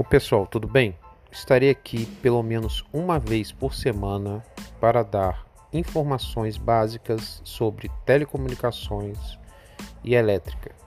O pessoal, tudo bem? Estarei aqui pelo menos uma vez por semana para dar informações básicas sobre telecomunicações e elétrica.